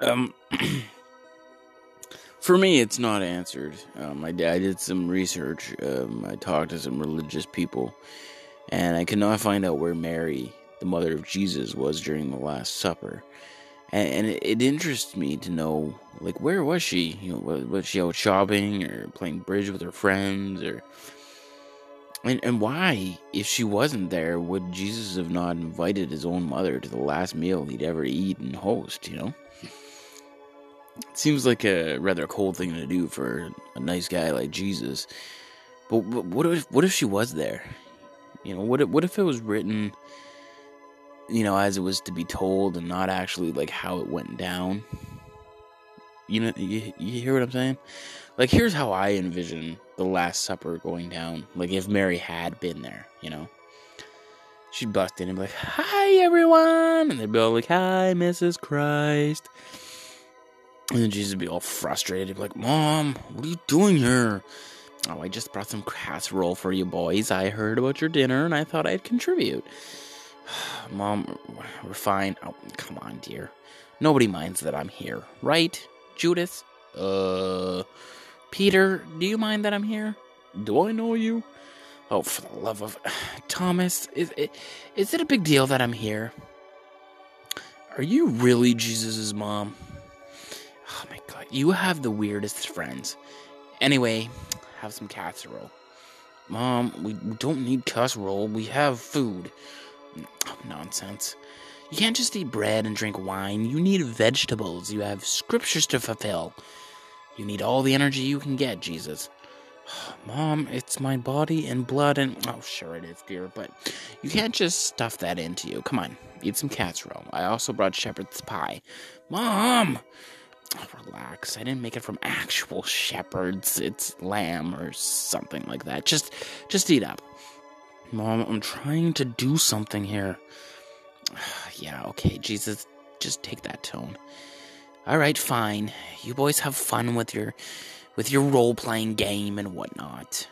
Um, for me, it's not answered. Um, I, I did some research. Um, I talked to some religious people, and I could not find out where Mary, the mother of Jesus, was during the Last Supper. And, and it, it, interests me to know, like, where was she? You know, was, was she out shopping or playing bridge with her friends, or and and why, if she wasn't there, would Jesus have not invited his own mother to the last meal he'd ever eat and host? You know. It seems like a rather cold thing to do for a nice guy like Jesus. But, what if what if she was there? You know, what if, what if it was written, you know, as it was to be told, and not actually like how it went down? You know, you, you hear what I'm saying? Like, here's how I envision the Last Supper going down. Like, if Mary had been there, you know, she'd bust in and be like, "Hi, everyone," and they'd be all like, "Hi, Mrs. Christ." And then Jesus would be all frustrated. Be like, Mom, what are you doing here? Oh, I just brought some casserole for you boys. I heard about your dinner and I thought I'd contribute. Mom, we're fine. Oh, come on, dear. Nobody minds that I'm here, right? Judith? Uh, Peter, do you mind that I'm here? Do I know you? Oh, for the love of Thomas, is it, is it a big deal that I'm here? Are you really Jesus' mom? You have the weirdest friends. Anyway, have some casserole. Mom, we don't need casserole. We have food. Nonsense. You can't just eat bread and drink wine. You need vegetables. You have scriptures to fulfill. You need all the energy you can get, Jesus. Mom, it's my body and blood and. Oh, sure it is, dear, but you can't just stuff that into you. Come on, eat some casserole. I also brought shepherd's pie. Mom! Relax. I didn't make it from actual shepherds. It's lamb or something like that. Just just eat up. Mom, I'm trying to do something here. yeah, okay, Jesus, just take that tone. All right, fine. You boys have fun with your with your role-playing game and whatnot.